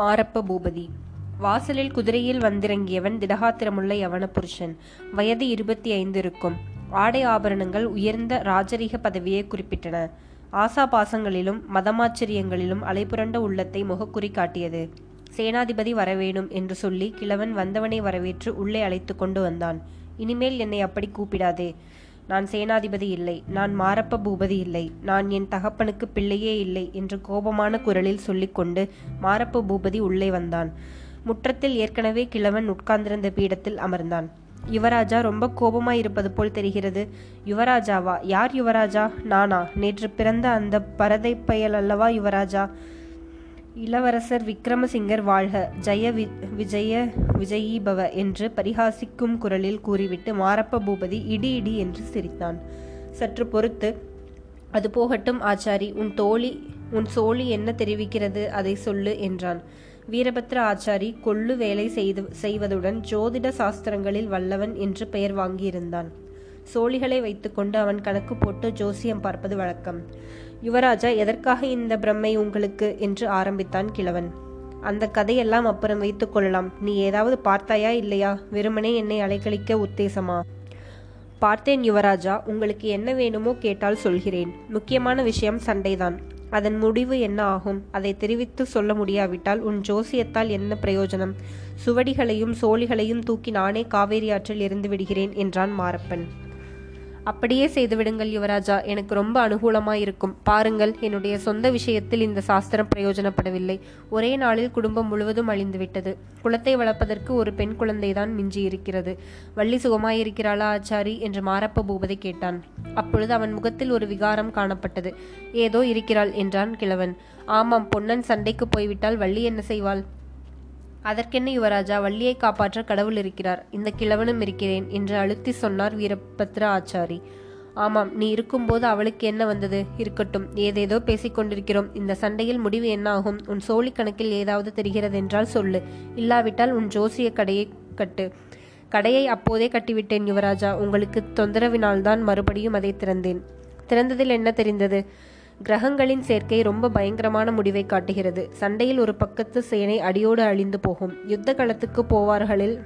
மாரப்ப பூபதி. வாசலில் குதிரையில் வந்திறங்கியவன் திடகாத்திரமுள்ள யவன புருஷன் வயது இருபத்தி ஐந்து இருக்கும். ஆடை ஆபரணங்கள் உயர்ந்த ராஜரீக பதவியை குறிப்பிட்டன. ஆசாபாசங்களிலும் மதமாச்சரியங்களிலும் அலைபுரண்ட உள்ளத்தை முகக்குறி காட்டியது. சேனாதிபதி வரவேணும் என்று சொல்லி கிழவன் வந்தவனை வரவேற்று உள்ளே அழைத்து கொண்டு வந்தான். இனிமேல் என்னை அப்படி கூப்பிடாதே. நான் சேனாதிபதி இல்லை. நான் மாரப்ப பூபதி இல்லை. நான் என் தகப்பனுக்கு பிள்ளையே இல்லை என்று கோபமான குரலில் சொல்லிக்கொண்டு மாரப்ப பூபதி உள்ளே வந்தான். முற்றத்தில் ஏற்கனவே கிழவன் உட்கார்ந்திருந்த பீடத்தில் அமர்ந்தான். யுவராஜா ரொம்ப கோபமாயிருப்பது போல் தெரிகிறது. யுவராஜாவா? யார் யுவராஜா? நானா? நேற்று பிறந்த அந்த பரதை பயல் அல்லவா யுவராஜா? இளவரசர் விக்ரமசிங்கர் வாழ்க. ஜெய வி விஜய விஜயீபவ என்று பரிகாசிக்கும் குரலில் கூறிவிட்டு மாரப்ப பூபதி இடி இடி என்று சிரித்தான். சற்று பொறுத்து அது போகட்டும் ஆச்சாரி உன் தோழி உன் சோழி என்ன தெரிவிக்கிறது அதை சொல்லு என்றான். வீரபத்ர ஆச்சாரி கொள்ளு வேலை செய்து செய்வதுடன் ஜோதிட சாஸ்திரங்களில் வல்லவன் என்று பெயர் வாங்கியிருந்தான். சோழிகளை வைத்துக்கொண்டு அவன் கணக்கு போட்டு ஜோசியம் பார்ப்பது வழக்கம். யுவராஜா எதற்காக இந்த பிரம்மை உங்களுக்கு என்று ஆரம்பித்தான் கிழவன். அந்த கதையெல்லாம் அப்புறம் வைத்துக்கொள்ளலாம் நீ ஏதாவது பார்த்தாயா இல்லையா? வெறுமனே என்னை அலைக்கழிக்க உத்தேசமா பார்த்தேன் யுவராஜா. உங்களுக்கு என்ன வேணுமோ கேட்டால் சொல்கிறேன். முக்கியமான விஷயம் சண்டைதான். அதன் முடிவு என்ன ஆகும்? அதை தெரிவித்து சொல்ல முடியாவிட்டால் உன் ஜோசியத்தால் என்ன பிரயோஜனம்? சுவடிகளையும் சோழிகளையும் தூக்கி நானே காவேரி ஆற்றில் இருந்து விடுகிறேன் என்றான் மாரப்பன். அப்படியே செய்துவிடுங்கள் யுவராஜா எனக்கு ரொம்ப அனுகூலமாயிருக்கும். பாருங்கள் என்னுடைய சொந்த விஷயத்தில் இந்த சாஸ்திரம் பிரயோஜனப்படவில்லை. ஒரே நாளில் குடும்பம் முழுவதும் அழிந்துவிட்டது. குளத்தை வளர்ப்பதற்கு ஒரு பெண் குழந்தைதான் மிஞ்சி இருக்கிறது வள்ளி சுகமாயிருக்கிறாளா ஆச்சாரி? என்று மாரப்ப பூபதி கேட்டான். அப்பொழுது அவன் முகத்தில் ஒரு விகாரம் காணப்பட்டது. ஏதோ இருக்கிறாள் என்றான் கிழவன். ஆமாம் பொன்னன் சண்டைக்கு போய்விட்டால் வள்ளி என்ன செய்வாள்? அதற்கென்ன யுவராஜா வள்ளியை காப்பாற்ற கடவுள் இருக்கிறார். இந்த கிழவனும் இருக்கிறேன் என்று அழுத்தி சொன்னார் வீரபத்ர ஆச்சாரி. ஆமாம் நீ இருக்கும்போது அவளுக்கு என்ன வந்தது? இருக்கட்டும் ஏதேதோ பேசிக் கொண்டிருக்கிறோம். இந்த சண்டையில் முடிவு என்ன ஆகும்? உன் சோழி கணக்கில் ஏதாவது தெரிகிறது என்றால் சொல்லு. இல்லாவிட்டால் உன் ஜோசிய கடையை கட்டு. கடையை அப்போதே கட்டிவிட்டேன் யுவராஜா. உங்களுக்கு தொந்தரவினால்தான் மறுபடியும் அதை திறந்தேன். திறந்ததில் என்ன தெரிந்தது? கிரகங்களின் சேர்க்கை ரொம்ப பயங்கரமான முடிவை காட்டுகிறது. சண்டையில் ஒரு பக்கத்து சேனை அடியோடு அழிந்து போகும். யுத்த களத்துக்கு போவார்களில்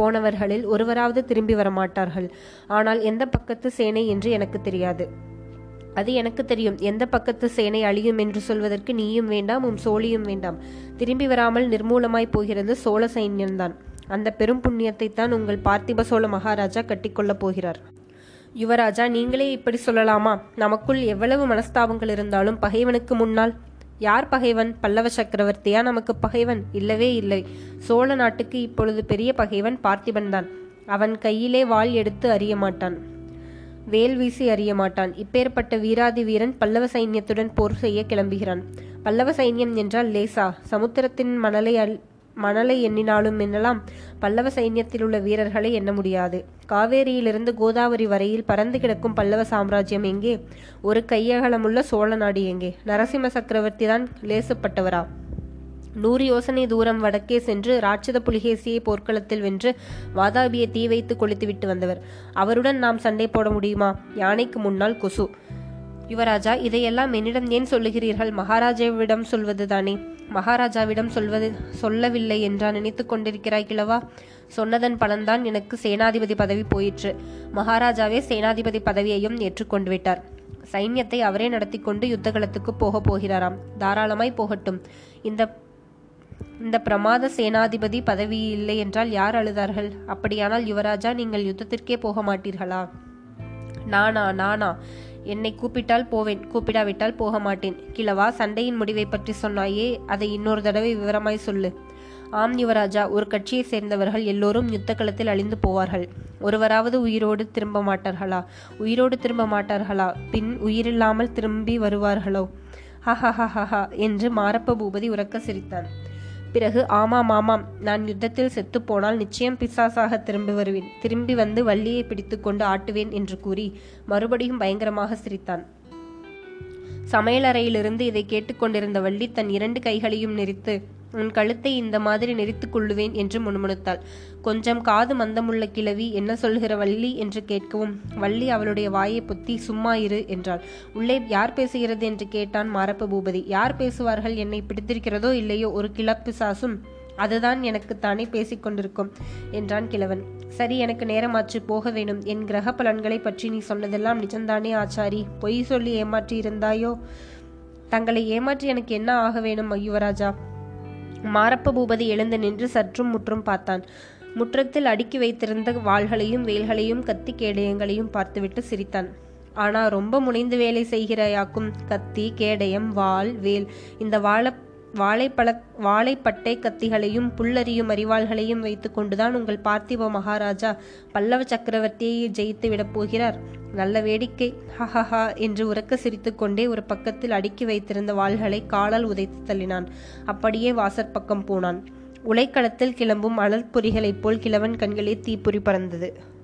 போனவர்களில் ஒருவராவது திரும்பி வரமாட்டார்கள். ஆனால் எந்த பக்கத்து சேனை என்று எனக்கு தெரியாது. அது எனக்கு தெரியும். எந்த பக்கத்து சேனை அழியும் என்று சொல்வதற்கு நீயும் வேண்டாம் உம் சோழியும் வேண்டாம். திரும்பி வராமல் நிர்மூலமாய் போகிறது சோழ சைன்யம்தான். அந்த பெரும் புண்ணியத்தை தான் உங்கள் பார்த்திப சோழ மகாராஜா கட்டிக்கொள்ளப் போகிறார். யுவராஜா நீங்களே இப்படி சொல்லலாமா? நமக்குள் எவ்வளவு மனஸ்தாபங்கள் இருந்தாலும் பகைவனுக்கு முன்னால். யார் பகைவன்? பல்லவ சக்கரவர்த்தியா? நமக்கு பகைவன் இல்லவே இல்லை. சோழ நாட்டுக்கு இப்பொழுது பெரிய பகைவன் பார்த்திபன் தான். அவன் கையிலே வாள் எடுத்து அறிய மாட்டான். வேல் வீசி அறிய மாட்டான். இப்பேற்பட்ட வீராதி வீரன் பல்லவ சைன்யத்துடன் போர் செய்ய கிளம்புகிறான். பல்லவ சைன்யம் என்றால் லேசா சமுத்திரத்தின் மணலை அல் மணலை எண்ணினாலும் எண்ணலாம். பல்லவ சைன்யத்தில் உள்ள வீரர்களை எண்ண முடியாது. காவேரியிலிருந்து கோதாவரி வரையில் பறந்து கிடக்கும் பல்லவ சாம்ராஜ்யம் எங்கே? ஒரு கையகலமுள்ள சோழ நாடு எங்கே? நரசிம்ம சக்கரவர்த்தி தான் லேசுப்பட்டவரா? நூறு யோசனை தூரம் வடக்கே சென்று ராட்சத புலிகேசியை போர்க்களத்தில் வென்று வாதாபியை தீ வைத்து கொளுத்துவிட்டு வந்தவர். அவருடன் நாம் சண்டை போட முடியுமா? யானைக்கு முன்னால் கொசு. யுவராஜா இதையெல்லாம் என்னிடம் ஏன் சொல்லுகிறீர்கள்? மகாராஜாவிடம் சொல்வதுதானே? மகாராஜாவிடம் சொல்வது சொல்லவில்லை என்றா நினைத்து கொண்டிருக்கிறாய் கிழவா? சொன்னதன் பலன்தான் எனக்கு சேனாதிபதி பதவி போயிற்று. மகாராஜாவே சேனாதிபதி பதவியையும் ஏற்றுக்கொண்டு விட்டார் சைன்யத்தை அவரே நடத்தி கொண்டு யுத்தகலத்துக்கு போக போகிறாராம். தாராளமாய் போகட்டும். இந்த இந்த பிரமாத சேனாதிபதி பதவி இல்லை என்றால் யார் அழுதார்கள்? அப்படியானால் யுவராஜா நீங்கள் யுத்தத்திற்கே போக மாட்டீர்களா? நானா நானா? என்னை கூப்பிட்டால் போவேன் கூப்பிடாவிட்டால் போக மாட்டேன் கிழவா சண்டையின் முடிவை பற்றி சொன்னாயே அதை இன்னொரு தடவை விவரமாய் சொல்லு. ஆம் யுவராஜா ஒரு கட்சியை சேர்ந்தவர்கள் எல்லோரும் யுத்த களத்தில் அழிந்து போவார்கள். ஒருவராவது உயிரோடு திரும்ப மாட்டார்களா? உயிரோடு திரும்ப மாட்டார்களா? பின் உயிரில்லாமல் திரும்பி வருவார்களோ? ஹஹஹஹா என்று மாரப்ப பூபதி உறக்க சிரித்தான் பிறகு ஆமாம் ஆமாம் நான் யுத்தத்தில் செத்துப்போனால் நிச்சயம் பிசாசாக திரும்பி வருவேன். திரும்பி வந்து வள்ளியை பிடித்துக்கொண்டு ஆட்டுவேன் என்று கூறி மறுபடியும் பயங்கரமாக சிரித்தான். சமையலறையிலிருந்து இதை கேட்டுக்கொண்டிருந்த வள்ளி தன் இரண்டு கைகளையும் நெரித்து உன் கழுத்தை இந்த மாதிரி நெறித்துக் கொள்ளுவேன் என்று முணுமுணுத்தாள். கொஞ்சம் காது மந்தமுள்ள கிழவி என்ன சொல்கிற வள்ளி? என்று கேட்கவும் வள்ளி அவளுடைய வாயை பொத்தி சும்மா இரு என்றாள். உள்ளே யார் பேசுகிறது? என்று கேட்டான் மாரப்ப பூபதி. யார் பேசுவார்கள்? என்னை பிடித்திருக்கிறதோ இல்லையோ ஒரு கிளப்பு சாசும்? அதுதான் எனக்கு தானே பேசிக் கொண்டிருக்கும் என்றான் கிழவன். சரி எனக்கு நேரமாச்சு போக வேணும். என் கிரக பலன்களை பற்றி நீ சொன்னதெல்லாம் நிஜம்தானே ஆச்சாரி? பொய் சொல்லி ஏமாற்றி இருந்தாயோ தங்களை ஏமாற்றி எனக்கு என்ன ஆக வேணும் மையுவராஜா? மாரப்ப பூபதி எழுந்து நின்று சற்றும் முற்றும் பார்த்தான். முற்றத்தில் அடுக்கி வைத்திருந்த வாள்களையும் வேல்களையும் கத்தி கேடயங்களையும் பார்த்துவிட்டு சிரித்தான். ஆனா ரொம்ப முனைந்து வேலை செய்கிறாயாக்கும் கத்தி கேடயம் வாள் வேல். இந்த வாழ வாழைப்பழ வாழைப்பட்டை கத்திகளையும் புல்லறியும் அறிவாள்களையும் வைத்துக்கொண்டுதான் உங்கள் பார்த்திப மகாராஜா பல்லவ சக்கரவர்த்தியை ஜெயித்து விடப் போகிறார். நல்ல வேடிக்கை. ஹஹஹா என்று உறக்க சிரித்துக்கொண்டே ஒரு பக்கத்தில் அடுக்கி வைத்திருந்த வாள்களை காலால் உதைத்து தள்ளினான். அப்படியே வாசற்பக்கம் போனான். உலைக்களத்தில் கிளம்பும் அனல் பொறிகளைப் போல் கிழவன் கண்களே தீப்பொறி பறந்தது.